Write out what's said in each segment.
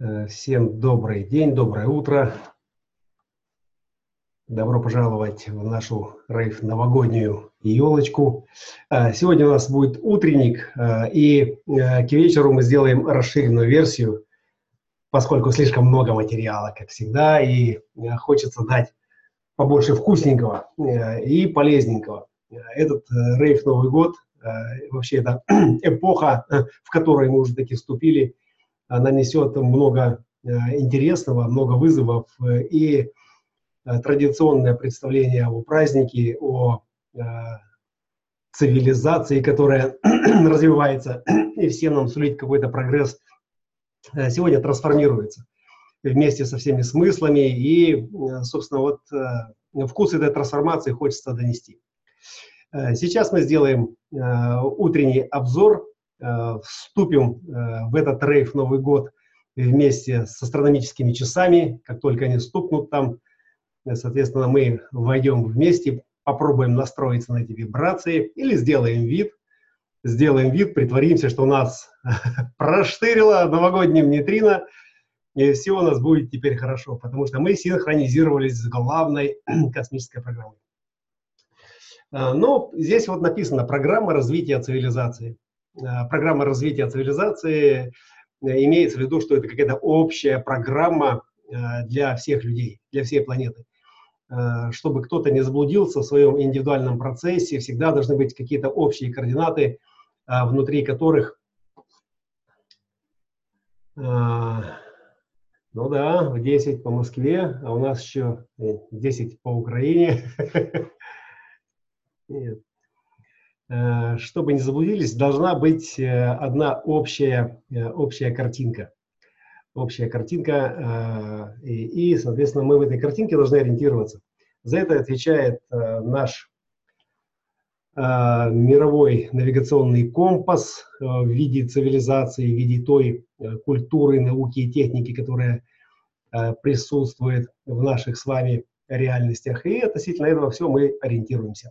Э, всем добрый день, доброе утро. Добро пожаловать в нашу рейв новогоднюю елочку. Э, сегодня у нас будет утренник, э, и к вечеру мы сделаем расширенную версию, поскольку слишком много материала, как всегда, и хочется дать побольше вкусненького и полезненького. Этот рейв Новый год, вообще это эпоха, в которой мы уже таки вступили – она несет много э, интересного, много вызовов э, и э, традиционное представление о празднике, о цивилизации, которая развивается и всем нам сулит какой-то прогресс, сегодня трансформируется вместе со всеми смыслами. И, собственно, вот вкус этой трансформации хочется донести. Сейчас мы сделаем утренний обзор вступим э, в этот рейв Новый год вместе с астрономическими часами. Как только они стукнут там, э, соответственно, мы войдем вместе, попробуем настроиться на эти вибрации или сделаем вид, сделаем вид, притворимся, что у нас проштырило новогодним нейтрино, и все у нас будет теперь хорошо, потому что мы синхронизировались с главной космической программой. Но здесь вот написано «Программа развития цивилизации». Э, программа развития цивилизации э, имеется в виду, что это какая-то общая программа э, для всех людей, для всей планеты. Чтобы кто-то не заблудился в своем индивидуальном процессе, всегда должны быть какие-то общие координаты, внутри которых, ну да, в 10 по Москве, а у нас еще 10 по Украине. Нет. Э, чтобы не заблудились, должна быть э, одна общая, э, общая картинка. Общая картинка, и, и, соответственно, мы в этой картинке должны ориентироваться. За это отвечает наш мировой навигационный компас в виде цивилизации, в виде той культуры, науки и техники, которая присутствует в наших с вами реальностях. И относительно этого все мы ориентируемся.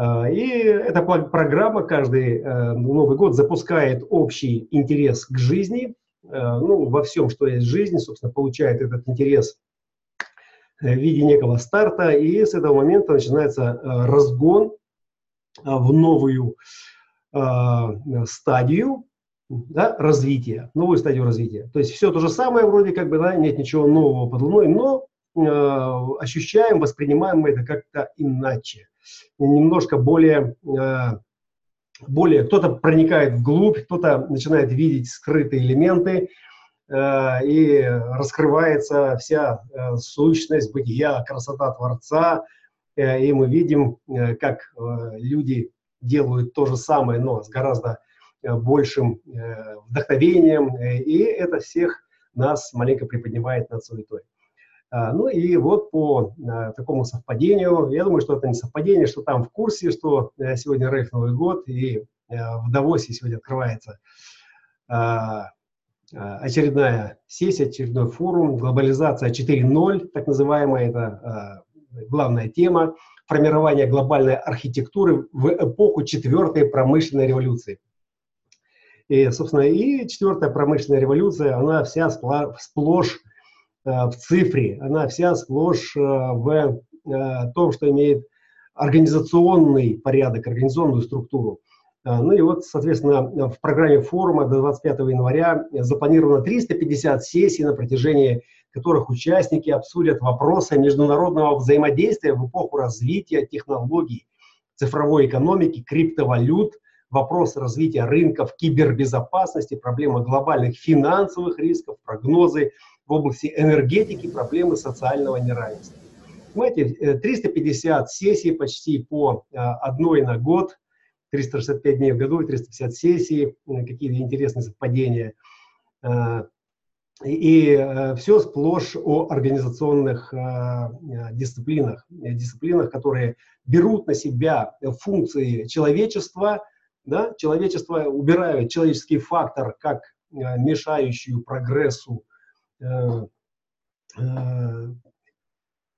А, и эта программа каждый э, Новый год запускает общий интерес к жизни, э, ну, во всем, что есть жизнь, собственно, получает этот интерес в виде некого старта, и с этого момента начинается э, разгон в новую стадию да, развития, новую стадию развития. То есть все то же самое вроде как бы, да, нет ничего нового под луной, но ощущаем, воспринимаем мы это как-то иначе немножко более, э, более кто-то проникает вглубь, кто-то начинает видеть скрытые элементы, э, и раскрывается вся э, сущность бытия, красота Творца, и мы видим, как люди делают то же самое, но с гораздо большим вдохновением, и это всех нас маленько приподнимает над суетой. А, ну и вот по а, такому совпадению, я думаю, что это не совпадение, что там в курсе, что э, сегодня Рейф Новый год, и э, в Давосе сегодня открывается а, очередная сессия, очередной форум, глобализация 4.0, так называемая, это главная тема, формирование глобальной архитектуры в эпоху четвертой промышленной революции. И, собственно, и четвертая промышленная революция, она вся сплошь в цифре, она вся сплошь э, в э, том, что имеет организационный порядок, организационную структуру. Ну и вот, соответственно, в программе форума до 25 января запланировано 350 сессий, на протяжении которых участники обсудят вопросы международного взаимодействия в эпоху развития технологий, цифровой экономики, криптовалют, вопросы развития рынков, кибербезопасности, проблемы глобальных финансовых рисков, прогнозы в области энергетики проблемы социального неравенства. Понимаете, 350 э, сессий почти по э, одной на год, 365 дней в году и 350 сессий, э, какие-то интересные совпадения. И все сплошь о организационных дисциплинах, дисциплинах, которые берут на себя функции человечества, да, человечество убирают человеческий фактор как мешающую прогрессу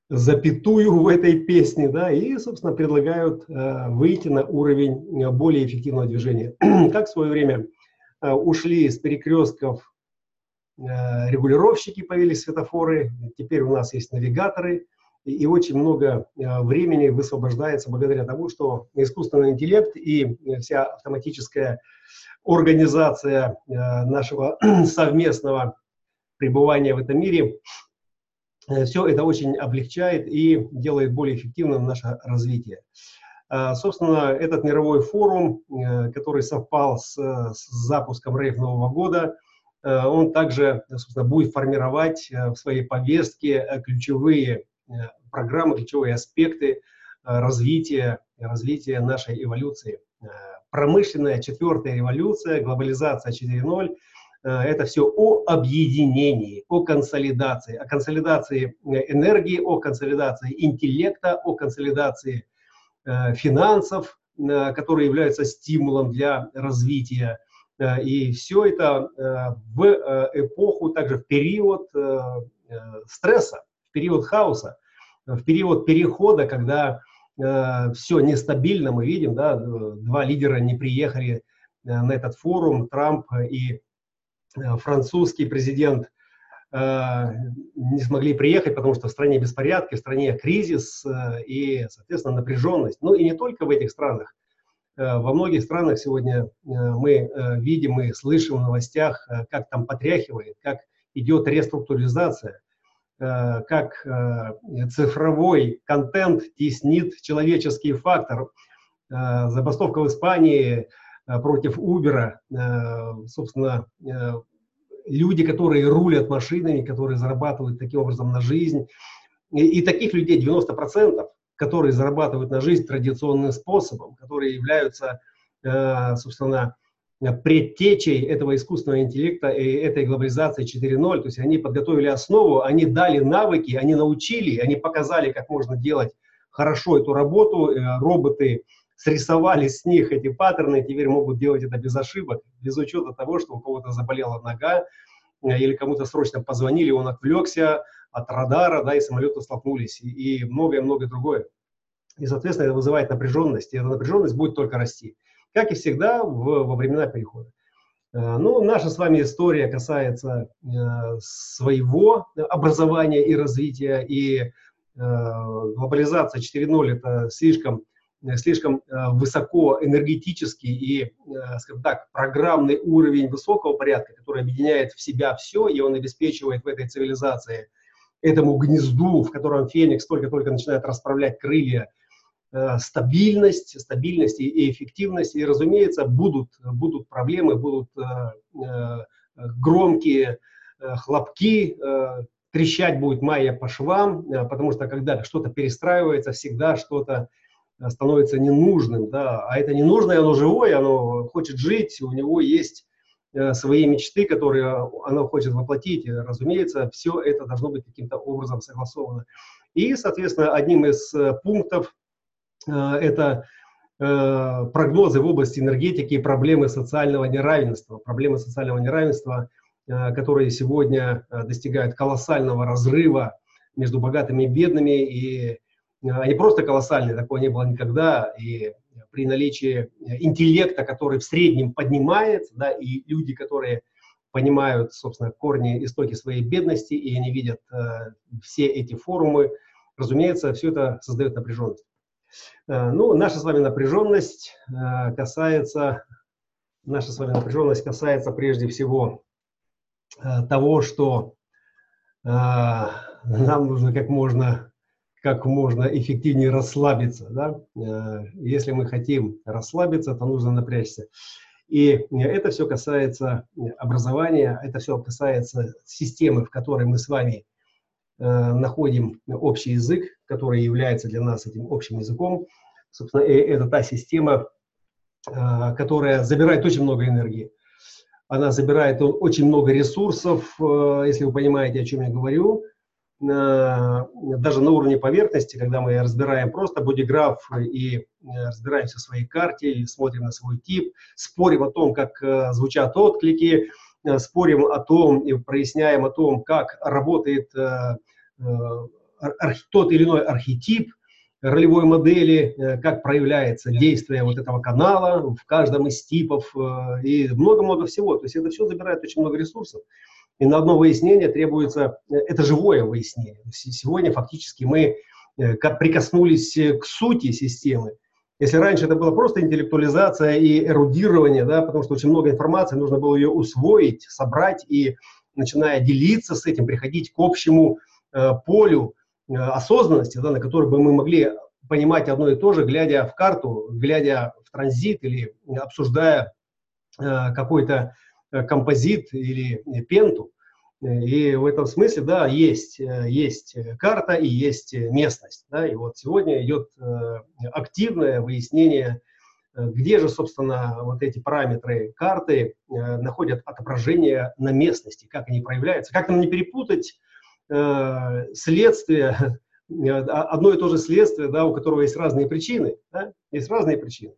запятую в этой песне, да, и, собственно, предлагают э, выйти на уровень более эффективного движения. как в свое время ушли с перекрестков регулировщики появились, светофоры, теперь у нас есть навигаторы, и очень много времени высвобождается благодаря тому, что искусственный интеллект и вся автоматическая организация нашего совместного пребывания в этом мире, все это очень облегчает и делает более эффективным наше развитие. А, собственно, этот мировой форум, э, который совпал с, с запуском рейв Нового года, э, он также собственно, будет формировать э, в своей повестке ключевые программы, ключевые аспекты развития, развития нашей эволюции. Промышленная четвертая революция, глобализация 4.0 – это все о объединении, о консолидации, о консолидации энергии, о консолидации интеллекта, о консолидации Э, финансов, э, которые являются стимулом для развития. Э, и все это в эпоху, также в период стресса, в период хаоса, в период перехода, когда все нестабильно, мы видим, да, два лидера не приехали на этот форум, Трамп и французский президент Э, не смогли приехать, потому что в стране беспорядки, в стране кризис э, и, соответственно, напряженность. Ну и не только в этих странах. Э, во многих странах сегодня мы видим и слышим в новостях, как там потряхивает, как идет реструктуризация, как цифровой контент теснит человеческий фактор. Забастовка в Испании против Uber, собственно, люди, которые рулят машинами, которые зарабатывают таким образом на жизнь. И, таких людей 90%, которые зарабатывают на жизнь традиционным способом, которые являются, э, собственно, предтечей этого искусственного интеллекта и этой глобализации 4.0. То есть они подготовили основу, они дали навыки, они научили, они показали, как можно делать хорошо эту работу. Э, роботы срисовали с них эти паттерны, теперь могут делать это без ошибок, без учета того, что у кого-то заболела нога, э, или кому-то срочно позвонили, он отвлекся от радара, да, и самолеты столкнулись, и многое-многое другое. И, соответственно, это вызывает напряженность, и эта напряженность будет только расти, как и всегда в, во времена перехода. Э, ну, наша с вами история касается э, своего образования и развития, и э, глобализация 4.0 это слишком слишком э, высоко энергетический и, э, скажем так, программный уровень высокого порядка, который объединяет в себя все, и он обеспечивает в этой цивилизации этому гнезду, в котором Феникс только-только начинает расправлять крылья, стабильность, стабильность и эффективность. И, разумеется, будут, будут проблемы, будут громкие хлопки, трещать будет майя по швам, потому что когда что-то перестраивается, всегда что-то становится ненужным, да, а это ненужное, оно живое, оно хочет жить, у него есть э, свои мечты, которые оно хочет воплотить. И, разумеется, все это должно быть каким-то образом согласовано. И, соответственно, одним из э, пунктов э, это э, прогнозы в области энергетики и проблемы социального неравенства. Проблемы социального неравенства, э, которые сегодня э, достигают колоссального разрыва между богатыми и бедными, и они просто колоссальные, такого не было никогда, и при наличии интеллекта, который в среднем поднимается, да, и люди, которые понимают, собственно, корни, истоки своей бедности, и они видят э, все эти форумы, разумеется, все это создает напряженность. Э, ну, наша с вами напряженность э, касается, наша с вами напряженность касается прежде всего э, того, что э, нам нужно как можно как можно эффективнее расслабиться. Да? Э, если мы хотим расслабиться, то нужно напрячься. И это все касается образования, это все касается системы, в которой мы с вами э, находим общий язык, который является для нас этим общим языком. Собственно, это та система, э, которая забирает очень много энергии. Она забирает очень много ресурсов, если вы понимаете, о чем я говорю даже на уровне поверхности, когда мы разбираем просто бодиграф и э, разбираемся в своей карте, и смотрим на свой тип, спорим о том, как э, звучат отклики, э, спорим о том и проясняем о том, как работает тот или иной архетип ролевой модели, как проявляется действие вот этого канала в каждом из типов и много-много всего. То есть это все забирает очень много ресурсов. И на одно выяснение требуется, это живое выяснение. Сегодня фактически мы прикоснулись к сути системы. Если раньше это была просто интеллектуализация и эрудирование, да, потому что очень много информации, нужно было ее усвоить, собрать и, начиная делиться с этим, приходить к общему э, полю э, осознанности, да, на который бы мы могли понимать одно и то же, глядя в карту, глядя в транзит или обсуждая э, какой-то э, композит или пенту. И в этом смысле, да, есть, э, есть карта и есть местность. Да, и вот сегодня идет э, активное выяснение, э, где же, собственно, вот эти параметры карты находят отображение на местности, как они проявляются, как нам не перепутать следствие, одно и то же следствие, да, у которого есть разные причины. Да? Есть разные причины.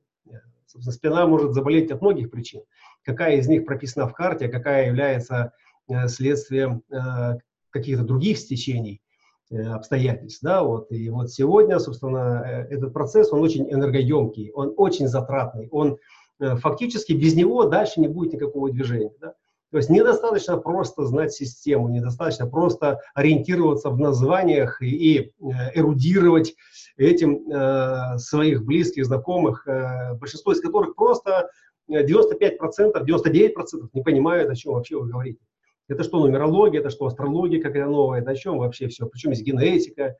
Собственно, спина может заболеть от многих причин. Какая из них прописана в карте, а какая является Э, следствием э, каких-то других стечений э, обстоятельств, да, вот, и вот сегодня, собственно, этот процесс, он очень энергоемкий, он очень затратный, он фактически без него дальше не будет никакого движения, да. То есть недостаточно просто знать систему, недостаточно просто ориентироваться в названиях и, и эрудировать этим э, своих близких, знакомых, э, большинство из которых просто 95%, 99% не понимают, о чем вообще вы говорите. Это что нумерология, это что астрология какая новая, это о чем вообще все, причем есть генетика,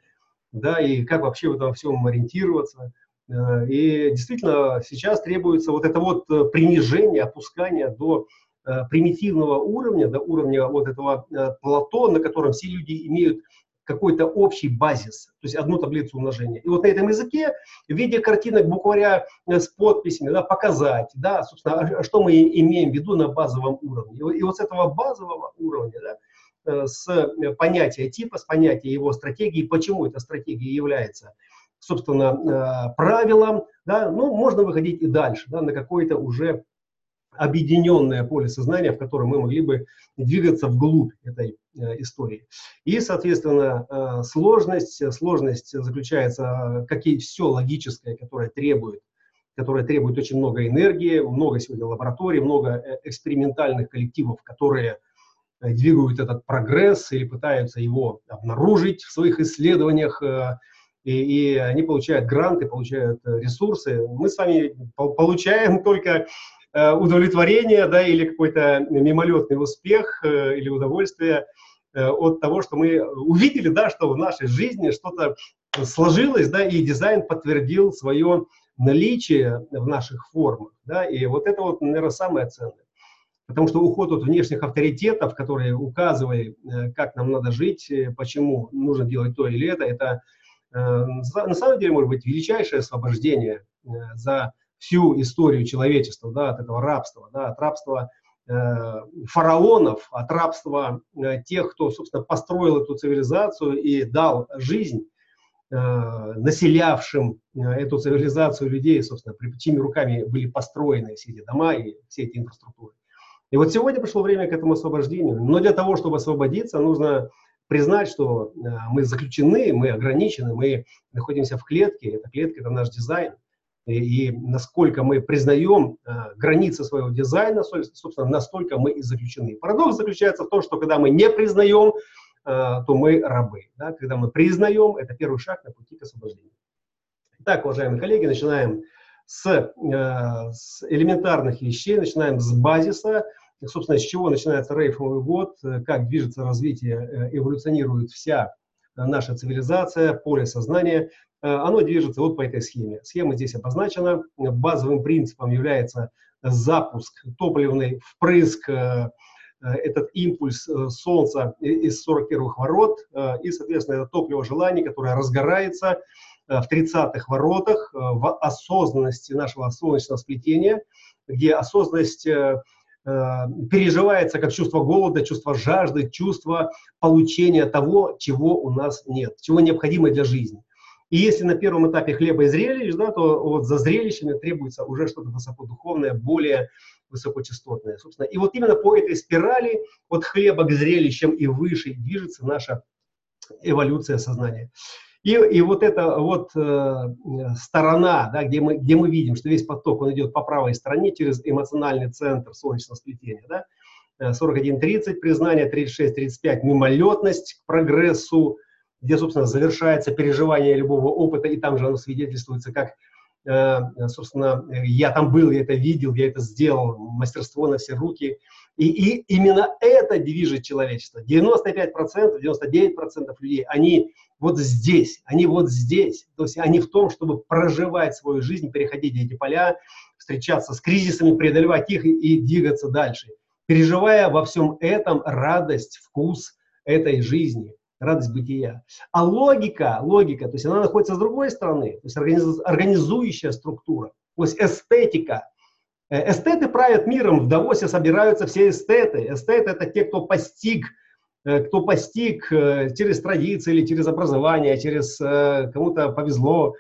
да, и как вообще в этом всем ориентироваться. Э, и действительно сейчас требуется вот это вот э, принижение, опускание до э, примитивного уровня, до уровня вот этого плато, на котором все люди имеют какой-то общий базис, то есть одну таблицу умножения. И вот на этом языке в виде картинок, букваря э, с подписями, да, показать, да, собственно, а, что мы имеем в виду на базовом уровне. И вот с этого базового уровня, да, э, с э, понятия типа, с понятия его стратегии, почему эта стратегия является, собственно, правилом, да, ну, можно выходить и дальше, да, на какой-то уже объединенное поле сознания, в котором мы могли бы двигаться вглубь этой э, истории. И, соответственно, э, сложность, сложность заключается, как и все логическое, которое требует, которое требует очень много энергии, много сегодня лабораторий, много э, экспериментальных коллективов, которые двигают этот прогресс или пытаются его обнаружить в своих исследованиях, и, и они получают гранты, получают ресурсы. Мы с вами получаем только Э, удовлетворение, да, или какой-то мимолетный успех э, или удовольствие э, от того, что мы увидели, да, что в нашей жизни что-то сложилось, да, и дизайн подтвердил свое наличие в наших формах, да, и вот это вот, наверное, самое ценное. Потому что уход от внешних авторитетов, которые указывали, как нам надо жить, почему нужно делать то или это, это на самом деле может быть величайшее освобождение за всю историю человечества, да, от этого рабства, да, от рабства э, фараонов, от рабства э, тех, кто, собственно, построил эту цивилизацию и дал жизнь э, населявшим эту цивилизацию людей, собственно, чьими руками были построены все эти дома и все эти инфраструктуры. И вот сегодня пришло время к этому освобождению. Но для того, чтобы освободиться, нужно признать, что мы заключены, мы ограничены, мы находимся в клетке. Эта клетка – это наш дизайн и, насколько мы признаем э, границы своего дизайна, собственно, настолько мы и заключены. Парадокс заключается в том, что когда мы не признаем, э, то мы рабы. Да? Когда мы признаем, это первый шаг на пути к освобождению. Итак, уважаемые коллеги, начинаем с, э, с элементарных вещей, начинаем с базиса, собственно, с чего начинается рейфовый год, как движется развитие, эволюционирует вся наша цивилизация, поле сознания, э, оно движется вот по этой схеме. Схема здесь обозначена. Базовым принципом является запуск, топливный впрыск, э, э, этот импульс Солнца из 41-х ворот, и, соответственно, это топливо желаний, которое разгорается в 30-х воротах в осознанности нашего солнечного сплетения, где осознанность Э, переживается как чувство голода, чувство жажды, чувство получения того, чего у нас нет, чего необходимо для жизни. И если на первом этапе хлеба и зрелищ, да, то вот за зрелищами требуется уже что-то высокодуховное, более высокочастотное. Собственно. И вот именно по этой спирали от хлеба к зрелищам и выше движется наша эволюция сознания. И, и вот эта вот э, сторона, да, где, мы, где мы видим, что весь поток он идет по правой стороне через эмоциональный центр солнечного сплетения, да, 41-30 признание, 36-35 мимолетность к прогрессу, где, собственно, завершается переживание любого опыта, и там же оно свидетельствуется как Э, собственно, я там был, я это видел, я это сделал, мастерство на все руки. И, и именно это движет человечество. 95%, 99% людей, они вот здесь, они вот здесь. То есть они в том, чтобы проживать свою жизнь, переходить эти поля, встречаться с кризисами, преодолевать их и, и двигаться дальше. Переживая во всем этом радость, вкус этой жизни радость бытия. А логика, логика, то есть она находится с другой стороны, то есть организ, организующая структура, то есть эстетика. Э, эстеты правят миром, в Давосе собираются все эстеты. Эстеты – это те, кто постиг, э, кто постиг э, через традиции или через образование, через кому-то повезло,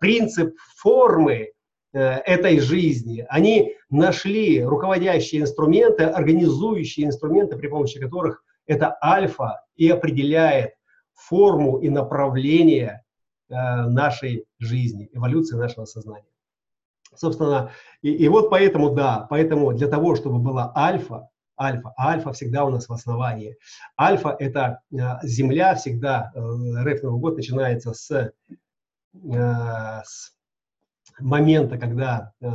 принцип формы этой жизни. Они нашли руководящие инструменты, организующие инструменты, при помощи которых это альфа и определяет форму и направление нашей жизни, эволюции нашего сознания. Собственно, и, и вот поэтому, да, поэтому для того, чтобы была альфа, альфа, альфа всегда у нас в основании. Альфа – это э, Земля всегда, э, РФ Новый год начинается с, э, с момента, когда э,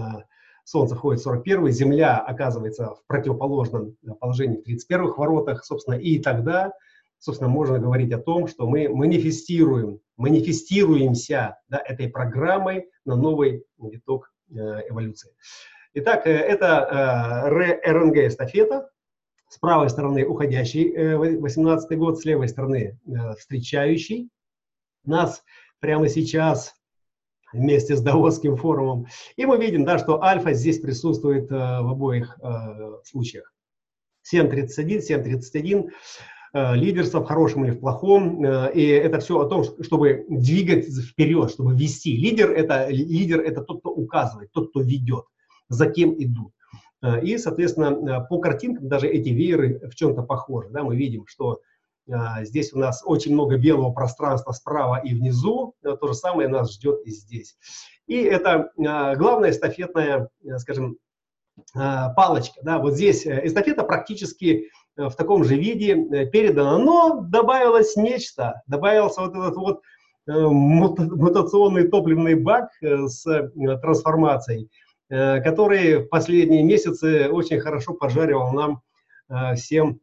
Солнце входит в 41 Земля оказывается в противоположном положении в 31-х воротах, собственно, и тогда, собственно, можно говорить о том, что мы манифестируем, манифестируемся да, этой программой на новый виток эволюции. Итак, э, это э, РНГ-эстафета. С правой стороны уходящий э, 18 год, с левой стороны э, встречающий. Нас прямо сейчас вместе с Даосским форумом. И мы видим, да, что альфа здесь присутствует э, в обоих э, случаях. 7.31, 7.31, э, лидерство в хорошем или в плохом. Э, и это все о том, чтобы двигать вперед, чтобы вести. Лидер это, лидер это тот, кто указывает, тот, кто ведет, за кем идут. Э, и, соответственно, э, по картинкам даже эти вееры в чем-то похожи. Да? Мы видим, что здесь у нас очень много белого пространства справа и внизу. Э, то же самое нас ждет и здесь. И это главная эстафетная, э, скажем, палочка. Да, вот здесь э, эстафета практически в таком же виде передана, но добавилось нечто. Добавился вот этот вот мутационный топливный бак с трансформацией, который в последние месяцы очень хорошо поджаривал нам всем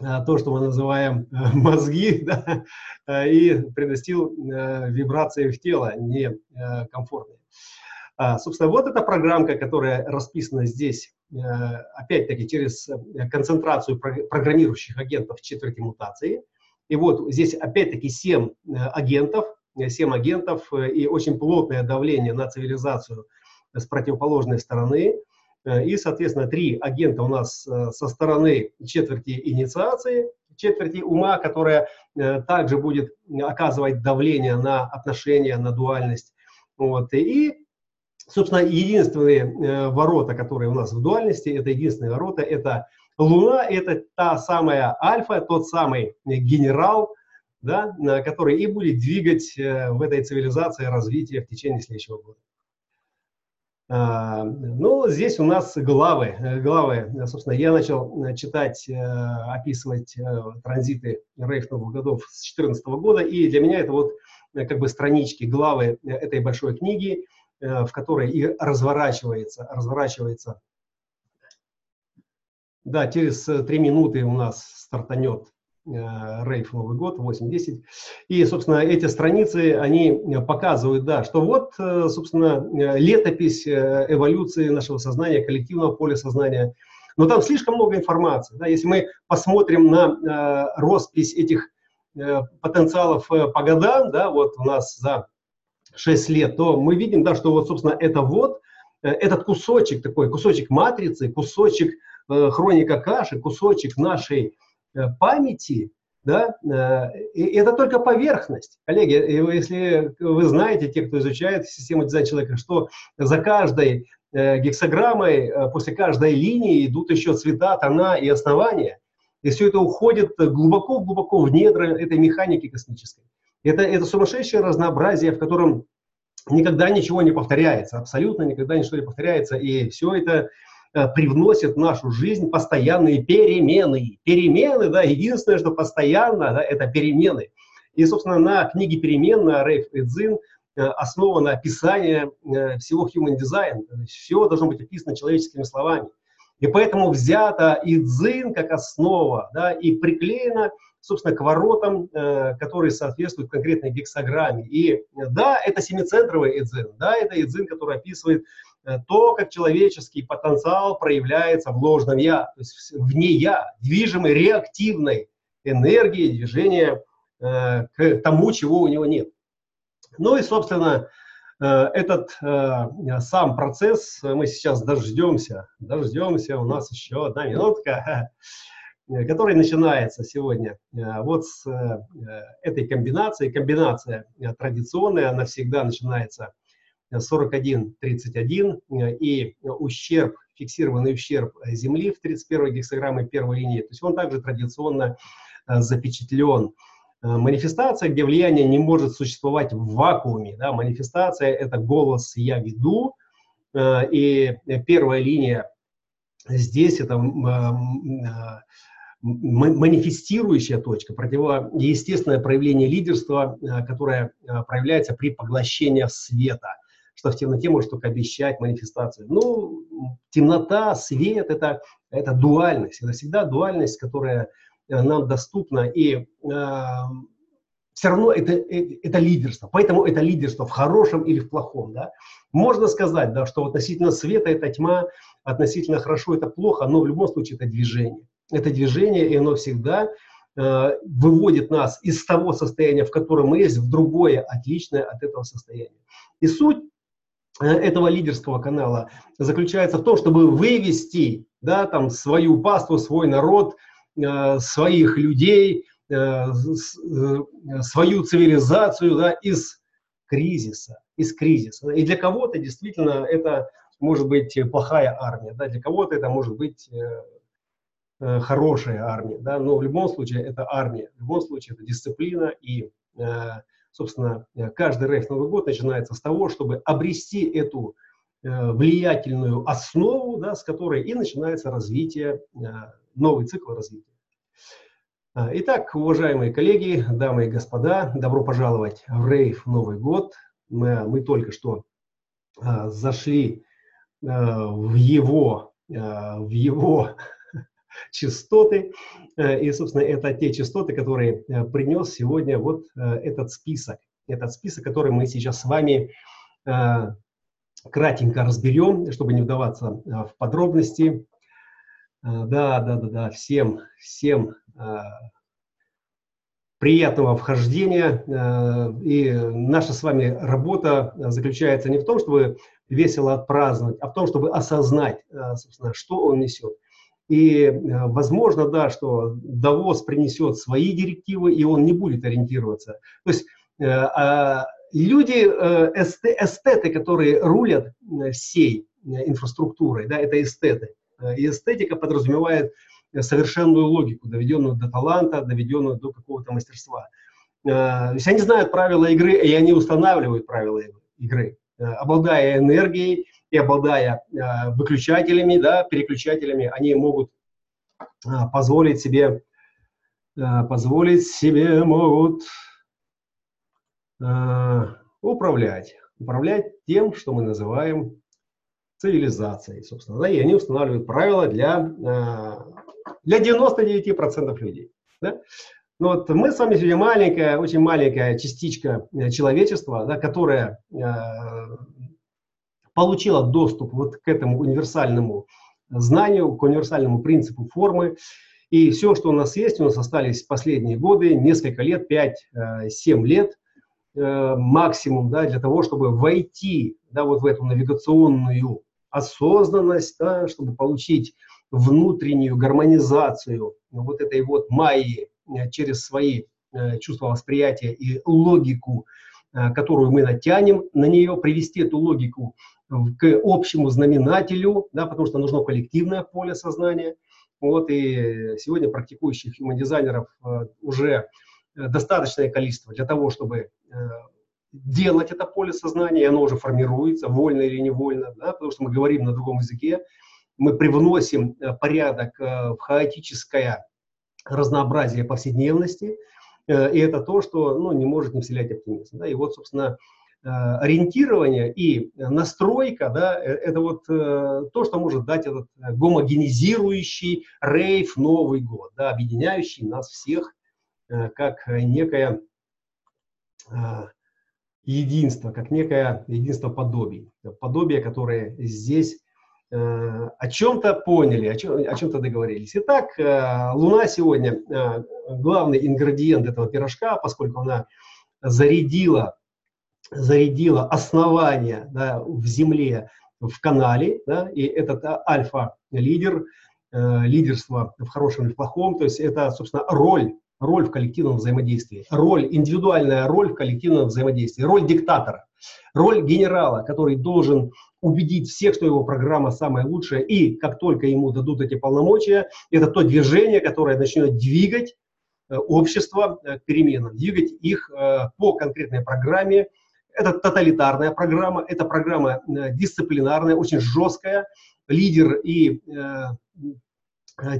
Э, то, что мы называем э, мозги, да, э, и приносил вибрации в тело некомфортные. А, собственно, вот эта программка, которая расписана здесь, опять-таки, через концентрацию программирующих агентов четверти мутации. И вот здесь, опять-таки, 7 агентов, 7 агентов и очень плотное давление на цивилизацию с противоположной стороны – Э, и, соответственно, три агента у нас э, со стороны четверти инициации, четверти ума, которая э, также будет оказывать давление на отношения, на дуальность. Вот. И, собственно, единственные ворота, которые у нас в дуальности, это единственные ворота, это Луна, это та самая альфа, тот самый генерал, да, который и будет двигать в этой цивилизации развитие в течение следующего года. А, ну, здесь у нас главы. главы. Собственно, я начал э, читать, э, описывать э, транзиты рейф новых годов с 2014 года, и для меня это вот как бы странички, главы этой большой книги, в которой и разворачивается, разворачивается. Да, через три минуты у нас стартанет Э, рейф Новый год, 8-10. И, собственно, эти страницы, они показывают, да, что вот, э, собственно, э, летопись эволюции нашего сознания, коллективного поля сознания. Но там слишком много информации. Да, если мы посмотрим на э, роспись этих э, потенциалов по годам, да, вот у нас за 6 лет, то мы видим, да, что вот, собственно, это вот, этот кусочек такой, кусочек матрицы, кусочек э, хроника каши, кусочек нашей Э, памяти, да, э, и это только поверхность. Коллеги, если вы знаете, те, кто изучает систему дизайна человека, что за каждой э, гексограммой, после каждой линии идут еще цвета, тона и основания. И все это уходит глубоко-глубоко в недра этой механики космической. Это, это сумасшедшее разнообразие, в котором никогда ничего не повторяется, абсолютно никогда ничего не повторяется. И все это привносит в нашу жизнь постоянные перемены. Перемены, да, единственное, что постоянно, да, это перемены. И, собственно, на книге «Перемен» на Рейф Эдзин основано описание всего human design. Все должно быть описано человеческими словами. И поэтому взято и дзин как основа, да, и приклеено, собственно, к воротам, э, которые соответствуют конкретной гексограмме. И да, это семицентровый эдзин, да, это эдзин, который описывает э, то, как человеческий потенциал проявляется в ложном «я», то есть вне «я», движимой реактивной энергии движения э, к тому, чего у него нет. Ну и, собственно, Э, этот э, сам процесс мы сейчас дождемся, дождемся, у нас еще одна минутка, который начинается сегодня э, вот с этой комбинации. Комбинация традиционная, она всегда начинается 41-31, и ущерб, фиксированный ущерб Земли в 31 гексограмме первой линии, то есть он также традиционно запечатлен Э, манифестация, где влияние не может существовать в вакууме. Да? Манифестация – это голос «я веду», э, и первая линия здесь – это э, манифестирующая точка, противоестественное проявление лидерства, которое проявляется при поглощении света, что в темноте может только обещать манифестацию. Ну, темнота, свет – это, это дуальность, это всегда дуальность, которая Э, нам доступно, и э, все равно это, это лидерство. Поэтому это лидерство в хорошем или в плохом. Да? Можно сказать, да, что относительно света это тьма, относительно хорошо это плохо, но в любом случае это движение. Это движение, и оно всегда э, выводит нас из того состояния, в котором мы есть, в другое, отличное от этого состояния. И суть э, этого лидерского канала заключается в том, чтобы вывести да, там, свою паству, свой народ – Э, своих людей, свою цивилизацию да, из кризиса, из кризиса. И для кого-то действительно это может быть плохая армия, да, для кого-то это может быть хорошая армия, да, но в любом случае это армия, в любом случае это дисциплина и, собственно, каждый рейф Новый год начинается с того, чтобы обрести эту влиятельную основу, да, с которой и начинается развитие новый цикл развития. Итак, уважаемые коллеги, дамы и господа, добро пожаловать в Рейв Новый год. Мы, мы только что зашли в его, в его частоты. А, и, собственно, это те частоты, которые а, принес сегодня вот а, этот список. Этот список, который мы сейчас с вами кратенько разберем, чтобы не вдаваться в подробности. Да, да, да, да, всем, всем приятного вхождения. И наша с вами работа заключается не в том, чтобы весело отпраздновать, а в том, чтобы осознать, собственно, что он несет. И возможно, да, что Давос принесет свои директивы, и он не будет ориентироваться. То есть люди, эстеты, которые рулят всей инфраструктурой, да, это эстеты – Э, и эстетика подразумевает э, совершенную логику, доведенную до таланта, доведенную до какого-то мастерства. Э, то есть они знают правила игры, и они устанавливают правила игры, обладая энергией и обладая выключателями, да, переключателями, они могут позволить себе, позволить себе могут управлять, управлять тем, что мы называем цивилизацией, собственно, да, и они устанавливают правила для, э, для 99% людей. Да? Но вот мы с вами сегодня маленькая, очень маленькая частичка э, человечества, да, которая э, получила доступ вот к этому универсальному знанию, к универсальному принципу формы. И все, что у нас есть, у нас остались последние годы, несколько лет, 5-7 лет максимум, да, для того, чтобы войти да, вот в эту навигационную осознанность, да, чтобы получить внутреннюю гармонизацию вот этой вот майи э, через свои э, чувства восприятия и логику, э, которую мы натянем на нее, привести эту логику к общему знаменателю, да, потому что нужно коллективное поле сознания. Вот, и сегодня практикующих human-дизайнеров уже достаточное количество для того, чтобы делать это поле сознания, и оно уже формируется, вольно или невольно, да, потому что мы говорим на другом языке, мы привносим порядок в хаотическое разнообразие повседневности, и это то, что ну, не может не вселять оптимизм. Да? И вот, собственно, ориентирование и настройка, да, это вот то, что может дать этот гомогенизирующий рейв Новый год, да, объединяющий нас всех как некое единство, как некое единство подобий. Подобие, которое здесь э, о чем-то поняли, о, чем, о чем-то договорились. Итак, э, Луна сегодня э, главный ингредиент этого пирожка, поскольку она зарядила, зарядила основание да, в Земле, в канале, да, и этот альфа-лидер, лидерство в хорошем или в плохом, то есть это, собственно, роль роль в коллективном взаимодействии, роль, индивидуальная роль в коллективном взаимодействии, роль диктатора, роль генерала, который должен убедить всех, что его программа самая лучшая, и как только ему дадут эти полномочия, это то движение, которое начнет двигать э, общество э, к переменам, двигать их э, по конкретной программе. Это тоталитарная программа, это программа дисциплинарная, очень жесткая. Лидер и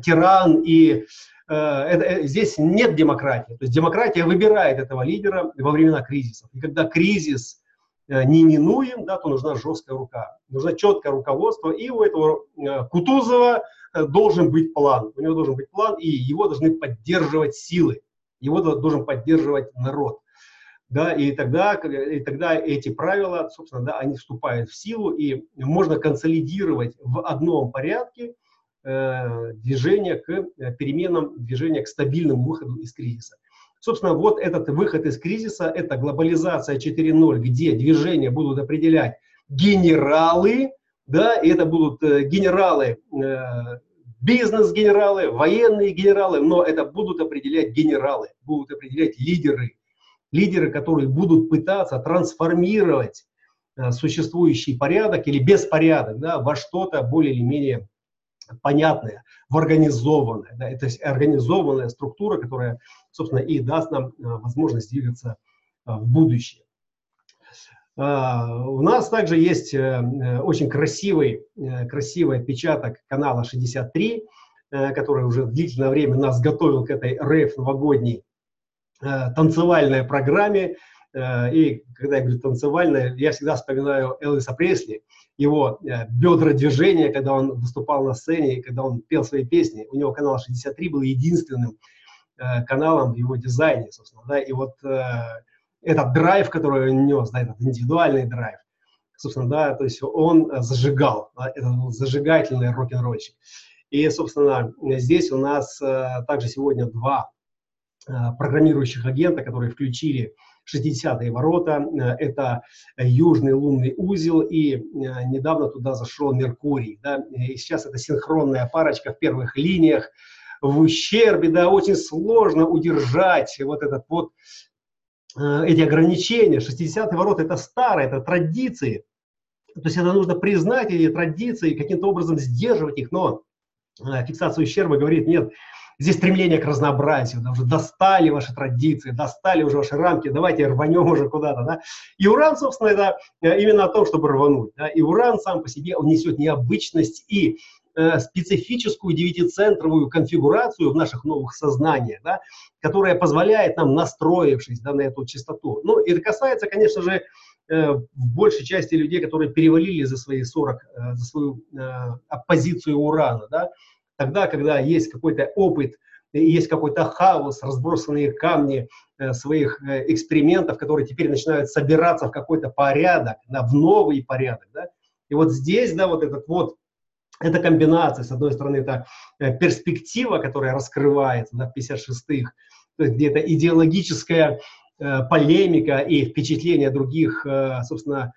тиран и Э, это, э, здесь нет демократии. То есть демократия выбирает этого лидера во времена кризисов. И когда кризис э, неминуем, да, то нужна жесткая рука, нужно четкое руководство. И у этого Кутузова должен быть план. У него должен быть план, и его должны поддерживать силы. Его должен поддерживать народ. Да, и тогда, и тогда эти правила, собственно, да, они вступают в силу, и можно консолидировать в одном порядке Э, движения к э, переменам, движения к стабильному выходу из кризиса. Собственно, вот этот выход из кризиса, это глобализация 4.0, где движения будут определять генералы, да, и это будут э, генералы, бизнес-генералы, военные генералы, но это будут определять генералы, будут определять лидеры, лидеры, которые будут пытаться трансформировать существующий порядок или беспорядок да, во что-то более или менее понятная, в организованная. Да, это организованная структура, которая, собственно, и даст нам э, возможность двигаться э, в будущее. А, у нас также есть э, очень красивый, красивый отпечаток канала 63, который уже длительное время нас готовил к этой рэф новогодней танцевальной программе. И когда я говорю танцевальная, я всегда вспоминаю Элвиса Пресли, его э, бедра движения, когда он выступал на сцене, когда он пел свои песни. У него канал 63 был единственным э, каналом в его дизайне, собственно, да, и вот э, этот драйв, который он нес, да, этот индивидуальный драйв, собственно, да, то есть он зажигал, да, это был зажигательный рок-н-ролльщик. И, собственно, здесь у нас э, также сегодня два э, программирующих агента, которые включили 60-е ворота, э, это южный лунный узел, и э, недавно туда зашел Меркурий. Да, и сейчас это синхронная парочка в первых линиях, в ущербе, да, очень сложно удержать вот этот вот э, эти ограничения. 60-е ворота – это старое, это традиции. То есть это нужно признать эти традиции, каким-то образом сдерживать их, но фиксация ущерба говорит, нет, Здесь стремление к разнообразию, да, уже достали ваши традиции, достали уже ваши рамки, давайте рванем уже куда-то, да. И уран, собственно, это э, именно о том, чтобы рвануть, да. И уран сам по себе, он несет необычность и э, специфическую девятицентровую конфигурацию в наших новых сознаниях, да, которая позволяет нам, настроившись да, на эту частоту. Ну, это касается, конечно же, э, в большей части людей, которые перевалили за свои 40, э, за свою э, оппозицию урана, да, тогда, когда есть какой-то опыт, есть какой-то хаос, разбросанные камни э, своих э, экспериментов, которые теперь начинают собираться в какой-то порядок, в новый порядок. Да? И вот здесь, да, вот этот вот, эта комбинация, с одной стороны, это э, перспектива, которая раскрывается да, в 56-х, то есть где-то идеологическая э, полемика и впечатление других, э, собственно,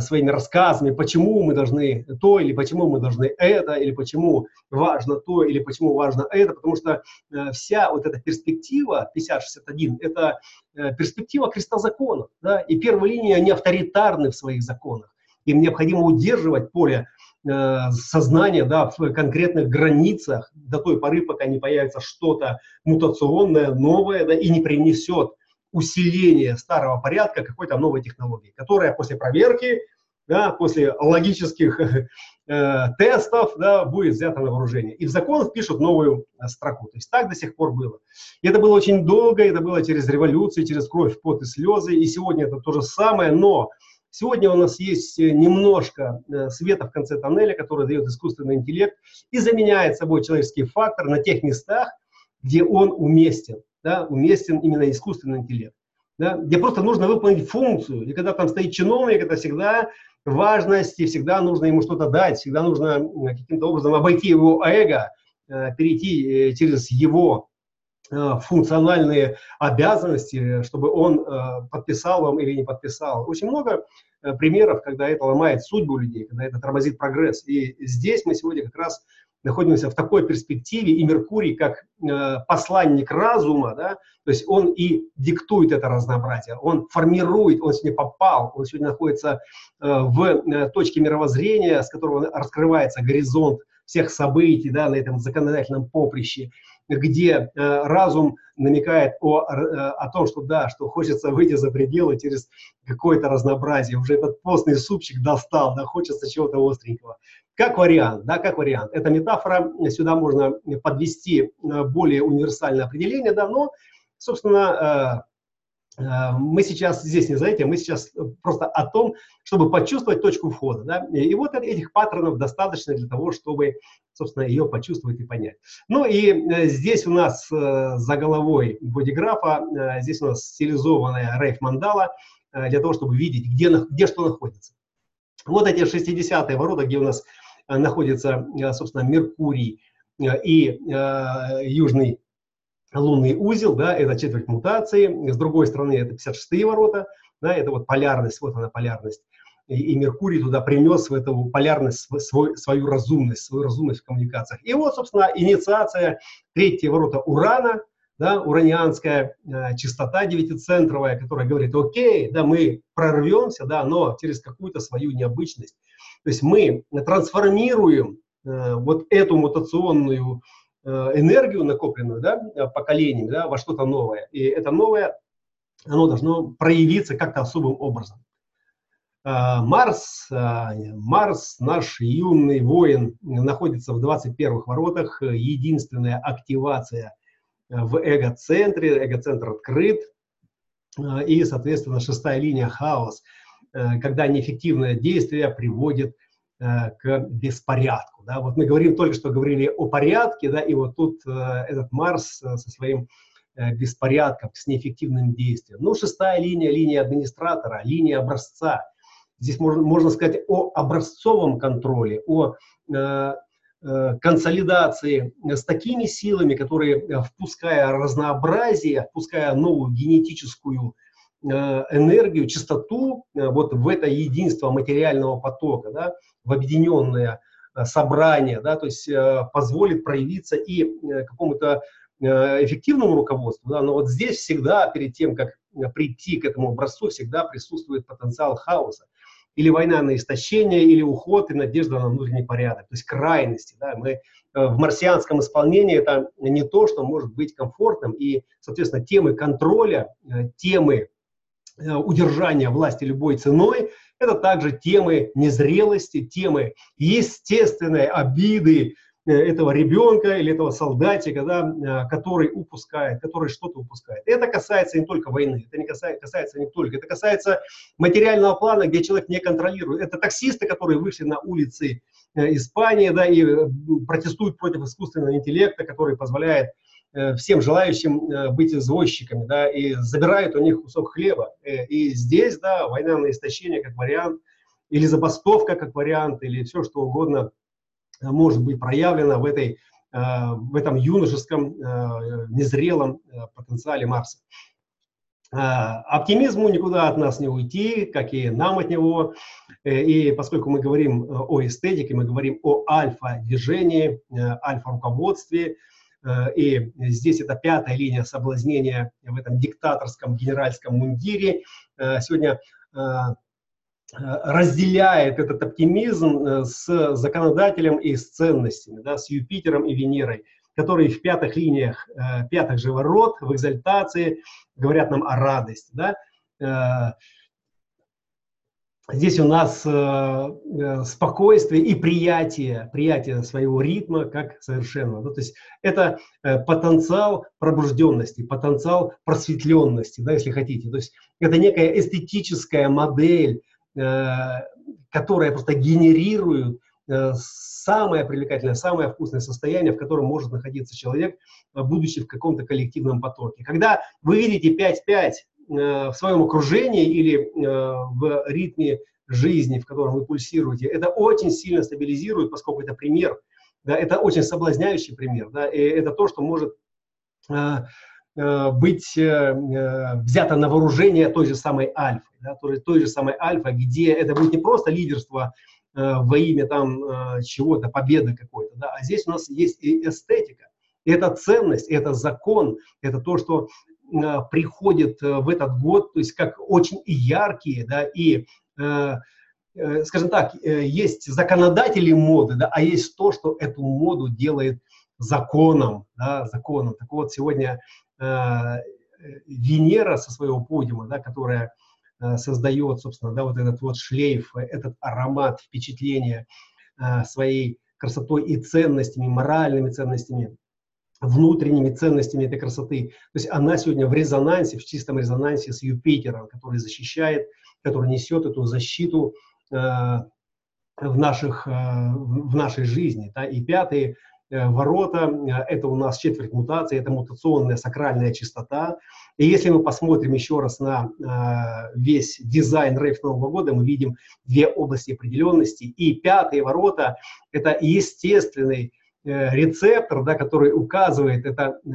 своими рассказами, почему мы должны то, или почему мы должны это, или почему важно то, или почему важно это, потому что э, вся вот эта перспектива 50-61 – это э, перспектива креста закона, да, и первая линия, они авторитарны в своих законах, им необходимо удерживать поле сознания да, в конкретных границах до той поры, пока не появится что-то мутационное, новое, да, и не принесет усиление старого порядка какой-то новой технологии, которая после проверки, да, после логических э, тестов да, будет взято на вооружение. И в закон впишут новую э, строку. То есть так до сих пор было. И это было очень долго, это было через революцию, через кровь, пот и слезы. И сегодня это то же самое, но Сегодня у нас есть э, немножко э, света в конце тоннеля, который дает искусственный интеллект и заменяет собой человеческий фактор на тех местах, где он уместен. Да, уместен именно искусственный интеллект. Да, где просто нужно выполнить функцию. И когда там стоит чиновник, это всегда важность, и всегда нужно ему что-то дать, всегда нужно каким-то образом обойти его эго, э, перейти через его функциональные обязанности, чтобы он подписал вам или не подписал. Очень много Э, примеров, когда это ломает судьбу людей, когда это тормозит прогресс. И здесь мы сегодня как раз находимся в такой перспективе, и Меркурий как э, посланник разума, да, то есть он и диктует это разнообразие, он формирует, он сегодня попал, он сегодня находится э, в э, точке мировоззрения, с которого раскрывается горизонт всех событий да, на этом законодательном поприще, где э, разум намекает о, э, о том, что да, что хочется выйти за пределы через какое-то разнообразие. Уже этот постный супчик достал, да, хочется чего-то остренького. Как вариант, да, как вариант. Эта метафора, сюда можно подвести э, более универсальное определение, да, но, собственно, Э, мы сейчас здесь не за этим, мы сейчас просто о том, чтобы почувствовать точку входа. Да? И вот этих паттернов достаточно для того, чтобы, собственно, ее почувствовать и понять. Ну и э, здесь у нас э, за головой бодиграфа, здесь у нас стилизованная рейф-мандала, для того, чтобы видеть, где, где что находится. Вот эти 60-е ворота, где у нас находится, собственно, Меркурий и Южный лунный узел, да, это четверть мутации, с другой стороны это 56-е ворота, да, это вот полярность, вот она полярность. И, и Меркурий туда принес в эту полярность свой, свою разумность, свою разумность в коммуникациях. И вот, собственно, инициация третьего ворота Урана, да, уранианская э, частота девятицентровая, которая говорит, окей, да, мы прорвемся, да, но через какую-то свою необычность. То есть мы трансформируем э, вот эту мутационную энергию, накопленную да, э, поколениями, да, во что-то новое. И это новое, оно должно проявиться как-то особым образом. Э, Марс, Марс, наш юный воин, находится в 21 воротах. Единственная активация в эго-центре, эго-центр открыт. И, соответственно, шестая линия хаос, когда неэффективное действие приводит Э, к беспорядку. Да? Вот мы говорим только что говорили о порядке, да, и вот тут э, этот Марс э, со своим беспорядком, с неэффективным действием. Ну, шестая линия, линия администратора, линия образца. Здесь можно, можно сказать о образцовом контроле, о э, э, консолидации с такими силами, которые, впуская разнообразие, впуская новую генетическую Э, энергию, частоту э, вот в это единство материального потока, да, в объединенное э, собрание, да, то есть позволит проявиться и какому-то эффективному руководству, да, но вот здесь всегда, перед тем, как прийти к этому образцу, всегда присутствует потенциал хаоса. Или война на истощение, или уход и надежда на внутренний порядок, то есть крайности. Да, мы в марсианском исполнении это не то, что может быть комфортным, и, соответственно, темы контроля, темы Э, удержания власти любой ценой, это также темы незрелости, темы естественной обиды э, этого ребенка или этого солдатика, да, э, который упускает, который что-то упускает. Это касается не только войны, это не касается, касается не только, это касается материального плана, где человек не контролирует. Это таксисты, которые вышли на улицы Испании да, и протестуют против искусственного интеллекта, который позволяет Э, всем желающим э, быть извозчиками, да, и забирают у них кусок хлеба. Э, и здесь, да, война на истощение как вариант, или забастовка как вариант, или все что угодно может быть проявлено в, этой, в этом юношеском, незрелом потенциале Марса. Оптимизму никуда от нас не уйти, как и нам от него. И поскольку мы говорим о эстетике, мы говорим о альфа-движении, альфа-руководстве, Э, и здесь это пятая линия соблазнения в этом диктаторском генеральском мундире. Э, сегодня э, разделяет этот оптимизм с законодателем и с ценностями, да, с Юпитером и Венерой, которые в пятых линиях, пятых же ворот, в экзальтации говорят нам о радости. Да? Здесь у нас э, э, спокойствие и приятие, приятие своего ритма как совершенного. Ну, то есть это э, потенциал пробужденности, потенциал просветленности, да, если хотите. То есть это некая эстетическая модель, э, которая просто генерирует э, самое привлекательное, самое вкусное состояние, в котором может находиться человек, э, будучи в каком-то коллективном потоке. Когда вы видите 5-5 Э, в своем окружении или э, в ритме жизни, в котором вы пульсируете, это очень сильно стабилизирует, поскольку это пример, да, это очень соблазняющий пример, да, и это то, что может э, быть взято на вооружение той же самой альфы, да, той, же самой альфа, где это будет не просто лидерство во имя там чего-то, победы какой-то, да, а здесь у нас есть и эстетика, это ценность, это закон, это то, что Э, приходят э, в этот год, то есть как очень яркие, да, и, э, скажем так, есть законодатели моды, да, а есть то, что эту моду делает законом, да, законом. Так вот, сегодня Венера со своего подиума, да, которая создает, собственно, да, вот этот вот шлейф, этот аромат, впечатление своей красотой и ценностями, моральными ценностями, внутренними ценностями этой красоты. То есть она сегодня в резонансе, в чистом резонансе с Юпитером, который защищает, который несет эту защиту э, в, наших, э, в нашей жизни. Да? И пятые э, ворота э, – это у нас четверть мутации, это мутационная сакральная чистота. И если мы посмотрим еще раз на э, весь дизайн рейф Нового года, мы видим две области определенности. И пятые ворота – это естественный рецептор, да, который указывает, это э,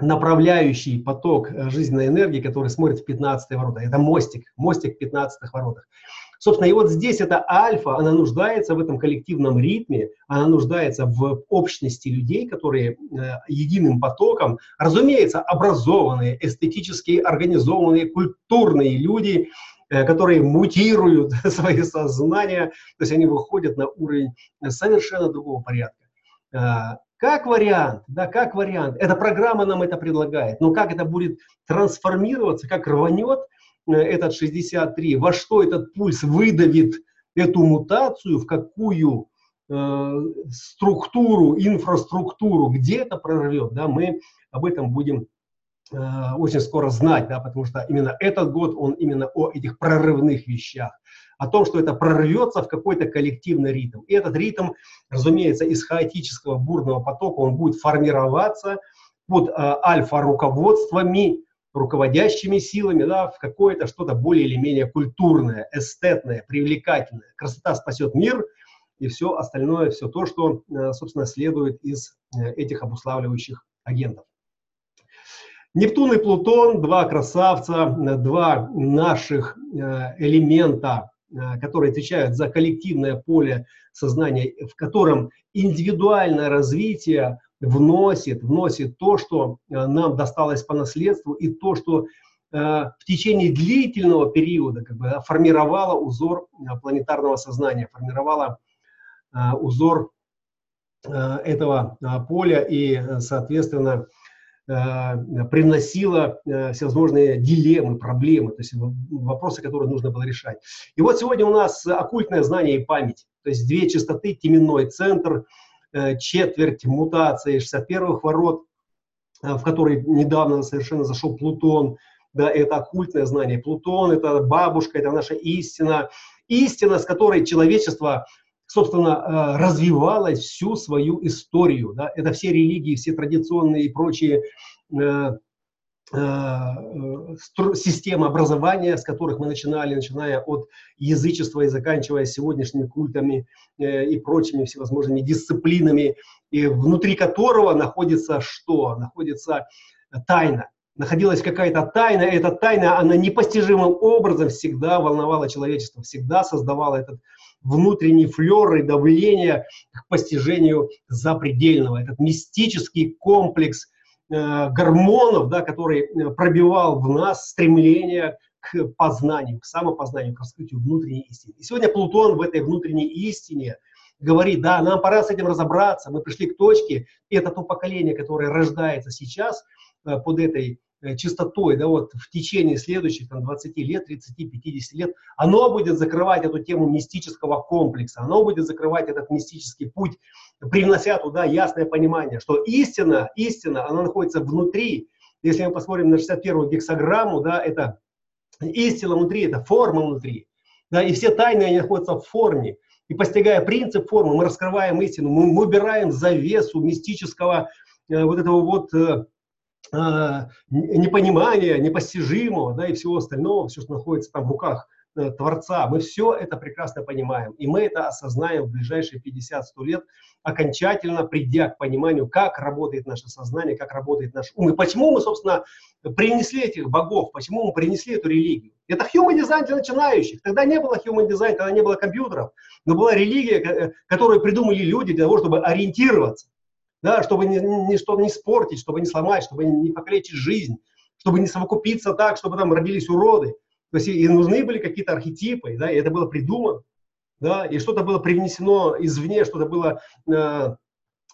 направляющий поток э, жизненной энергии, который смотрит в 15 ворота. Это мостик, мостик в 15 воротах. Собственно, и вот здесь это альфа, она нуждается в этом коллективном ритме, она нуждается в общности людей, которые э, единым потоком, разумеется, образованные, эстетически организованные, культурные люди, э, которые мутируют свои сознания, то есть они выходят на уровень совершенно другого порядка. А, как вариант, да, как вариант, эта программа нам это предлагает, но как это будет трансформироваться, как рванет э, этот 63, во что этот пульс выдавит эту мутацию, в какую э, структуру, инфраструктуру, где это прорвет, да, мы об этом будем э, очень скоро знать, да, потому что именно этот год, он именно о этих прорывных вещах о том, что это прорвется в какой-то коллективный ритм. И этот ритм, разумеется, из хаотического бурного потока он будет формироваться под э, альфа-руководствами, руководящими силами, да, в какое-то что-то более или менее культурное, эстетное, привлекательное. Красота спасет мир и все остальное, все то, что, э, собственно, следует из э, этих обуславливающих агентов. Нептун и Плутон, два красавца, два наших э, элемента Э, которые отвечают за коллективное поле сознания, в котором индивидуальное развитие вносит, вносит то, что э, нам досталось по наследству, и то, что э, в течение длительного периода как бы, формировало узор планетарного сознания, формировало узор этого поля и, соответственно, Э, приносила э, всевозможные дилеммы, проблемы, то есть вопросы, которые нужно было решать. И вот сегодня у нас оккультное знание и память, то есть две частоты, теменной центр, э, четверть мутации 61-х ворот, в который недавно совершенно зашел Плутон, да, это оккультное знание. Плутон – это бабушка, это наша истина, истина, с которой человечество собственно, э, развивалась всю свою историю. Да? Это все религии, все традиционные и прочие э, э, системы образования, с которых мы начинали, начиная от язычества и заканчивая сегодняшними культами и прочими всевозможными дисциплинами, и внутри которого находится что? Находится тайна. Находилась какая-то тайна, и эта тайна, она непостижимым образом всегда волновала человечество, всегда создавала этот внутренний флер и давление к постижению запредельного. Этот мистический комплекс э, гормонов, да, который э, пробивал в нас стремление к познанию, к самопознанию, к раскрытию внутренней истины. И сегодня Плутон в этой внутренней истине говорит, да, нам пора с этим разобраться, мы пришли к точке, и это то поколение, которое рождается сейчас э, под этой э, чистотой, да, вот в течение следующих там, 20 лет, 30, 50 лет, оно будет закрывать эту тему мистического комплекса, оно будет закрывать этот мистический путь, привнося туда ясное понимание, что истина, истина, она находится внутри. Если мы посмотрим на 61-ю гексограмму, да, это истина внутри, это форма внутри. Да, и все тайны, они находятся в форме. И постигая принцип формы, мы раскрываем истину, мы, мы убираем завесу мистического э, вот этого вот э, непонимания, непостижимого, да, и всего остального, все, что находится там в руках Э, Творца. Мы все это прекрасно понимаем. И мы это осознаем в ближайшие 50-100 лет, окончательно придя к пониманию, как работает наше сознание, как работает наш ум. И почему мы, собственно, принесли этих богов, почему мы принесли эту религию. Это human design для начинающих. Тогда не было human design, тогда не было компьютеров. Но была религия, э, которую придумали люди для того, чтобы ориентироваться. Да, чтобы не, не, чтобы не спортить, чтобы не сломать, чтобы не покалечить жизнь, чтобы не совокупиться так, чтобы там родились уроды. То есть и нужны были какие-то архетипы, да, и это было придумано, да, и что-то было привнесено извне, что-то было э,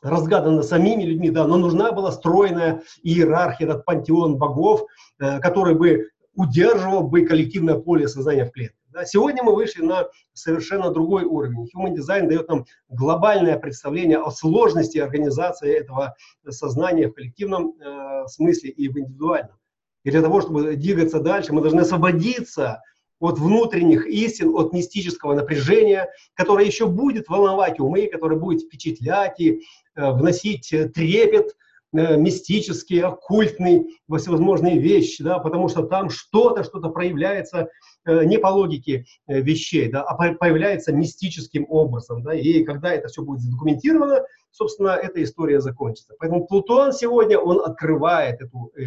разгадано самими людьми, да, но нужна была стройная иерархия, этот пантеон богов, э, который бы удерживал бы коллективное поле сознания в клетке. Да. Сегодня мы вышли на совершенно другой уровень. Human Design дает нам глобальное представление о сложности организации этого сознания в коллективном э, смысле и в индивидуальном. И для того, чтобы двигаться дальше, мы должны освободиться от внутренних истин, от мистического напряжения, которое еще будет волновать умы, которое будет впечатлять и э, вносить трепет э, мистический, оккультный во всевозможные вещи, да, потому что там что-то, что-то проявляется э, не по логике э, вещей, да, а появляется мистическим образом. Да, и когда это все будет задокументировано, собственно, эта история закончится. Поэтому Плутон сегодня, он открывает эту э,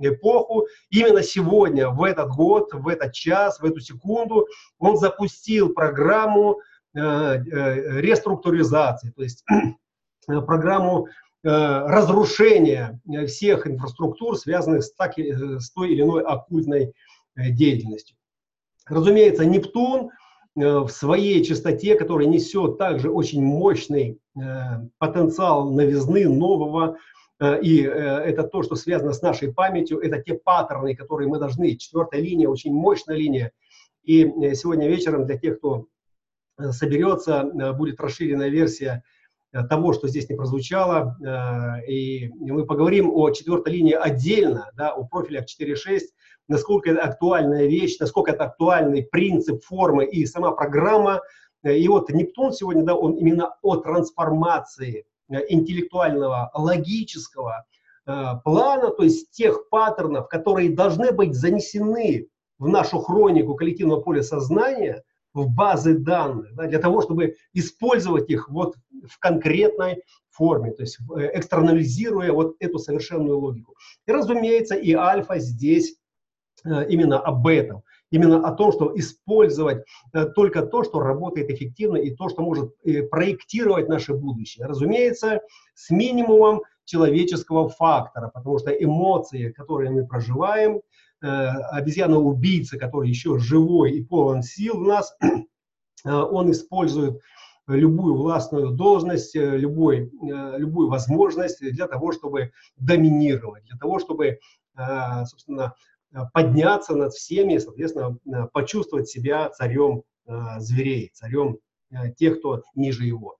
эпоху. Именно сегодня, в этот год, в этот час, в эту секунду он запустил программу реструктуризации, то есть программу разрушения всех инфраструктур, связанных с, так, с той или иной оккультной деятельностью. Разумеется, Нептун в своей частоте, который несет также очень мощный потенциал новизны, нового, Э, и э, это то, что связано с нашей памятью, это те паттерны, которые мы должны. Четвертая линия, очень мощная линия. И э, сегодня вечером для тех, кто соберется, будет расширенная версия того, что здесь не прозвучало. И мы поговорим о четвертой линии отдельно, да, о профилях 4.6, насколько это актуальная вещь, насколько это актуальный принцип формы и сама программа. И вот Нептун сегодня, да, он именно о трансформации Э, интеллектуального, логического э, плана, то есть тех паттернов, которые должны быть занесены в нашу хронику коллективного поля сознания, в базы данных, да, для того, чтобы использовать их вот в конкретной форме, то есть э, экстернализируя вот эту совершенную логику. И, разумеется, и альфа здесь именно об этом именно о том, что использовать э, только то, что работает эффективно и то, что может э, проектировать наше будущее. Разумеется, с минимумом человеческого фактора, потому что эмоции, которые мы проживаем, э, обезьяна-убийца, который еще живой и полон сил в нас, он использует любую властную должность, любой, любую возможность для того, чтобы доминировать, для того, чтобы, собственно, Э, подняться над всеми, соответственно, э, почувствовать себя царем э, зверей, царем тех, кто ниже его.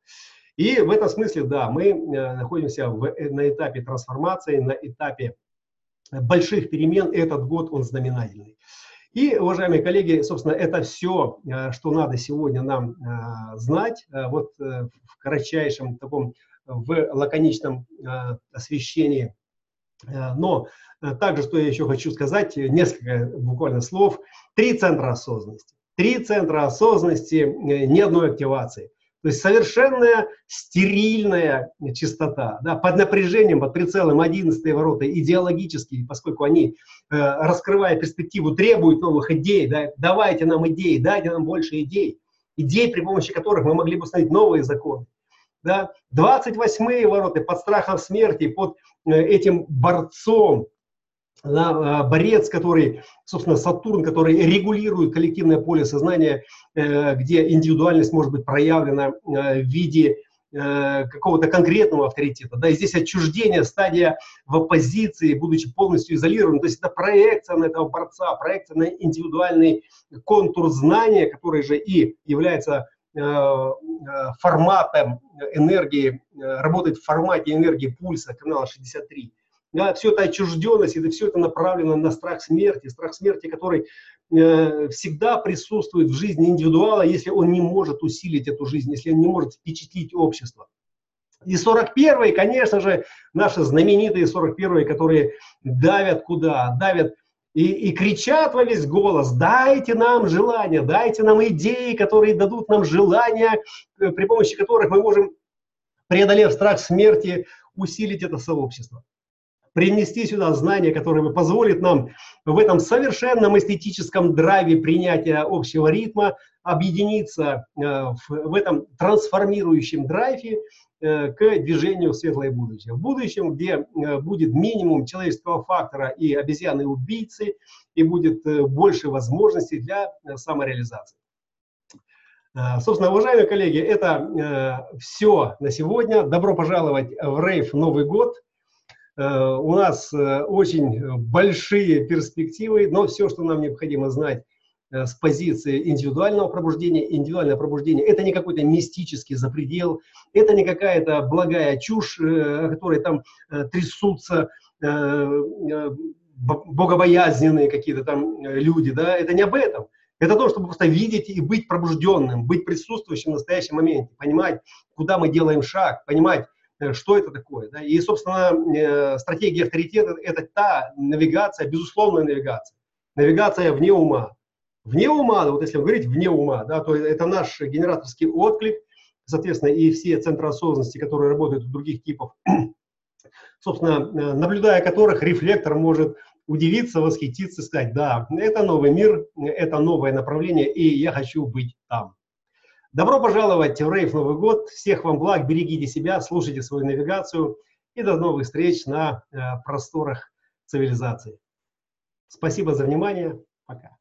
И в этом смысле, да, мы находимся в, на этапе трансформации, на этапе больших перемен. Этот год, он знаменательный. И, уважаемые коллеги, собственно, это все, что надо сегодня нам знать. Вот в кратчайшем таком, в лаконичном освещении Э, но э, также, что я еще хочу сказать, э, несколько буквально слов. Три центра осознанности. Три центра осознанности, ни одной активации. То есть совершенная стерильная чистота, да, под напряжением, под прицелом 11 ворота, идеологические, поскольку они, э, раскрывая перспективу, требуют новых идей, да, давайте нам идеи, дайте нам больше идей, идей, при помощи которых мы могли бы установить новые законы. Да. 28 ворота под страхом смерти, под Э, этим борцом, да, борец, который, собственно, Сатурн, который регулирует коллективное поле сознания, э, где индивидуальность может быть проявлена э, в виде э, какого-то конкретного авторитета. Да, и здесь отчуждение, стадия в оппозиции, будучи полностью изолированным. То есть это проекция на этого борца, проекция на индивидуальный контур знания, который же и является э, э форматом энергии, э, работает в формате энергии пульса канала 63. Да, все это отчужденность, это все это направлено на страх смерти, страх смерти, который э, всегда присутствует в жизни индивидуала, если он не может усилить эту жизнь, если он не может впечатлить общество. И 41-е, конечно же, наши знаменитые 41-е, которые давят куда? Давят и, и кричат во весь голос, дайте нам желания, дайте нам идеи, которые дадут нам желания, э, при помощи которых мы можем, преодолев страх смерти, усилить это сообщество принести сюда знания, которые позволят нам в этом совершенном эстетическом драйве принятия общего ритма объединиться э, в, этом трансформирующем драйве э, к движению в светлое будущее. В будущем, где э, будет минимум человеческого фактора и обезьяны-убийцы, и будет больше возможностей для самореализации. Собственно, уважаемые коллеги, это все на сегодня. Добро пожаловать в Рейв Новый год. Э, у нас э, очень большие перспективы, но все, что нам необходимо знать э, с позиции индивидуального пробуждения, индивидуальное пробуждение, это не какой-то мистический запредел, это не какая-то благая чушь, о которой там трясутся богобоязненные какие-то там люди, да, это не об этом. Это то, чтобы просто видеть и быть пробужденным, быть присутствующим в настоящем моменте, понимать, куда мы делаем шаг, понимать, Э, что это такое. Да? И, собственно, э, стратегия авторитета – это та навигация, безусловная навигация. Навигация вне ума. Вне ума, вот если говорить вне ума, да, то это наш генераторский отклик, соответственно, и все центры осознанности, которые работают у других типов, собственно, э, наблюдая которых рефлектор может удивиться, восхититься, сказать, да, это новый мир, это новое направление, и я хочу быть там. Добро пожаловать в Рейв Новый год. Всех вам благ, берегите себя, слушайте свою навигацию и до новых встреч на э, просторах цивилизации. Спасибо за внимание. Пока.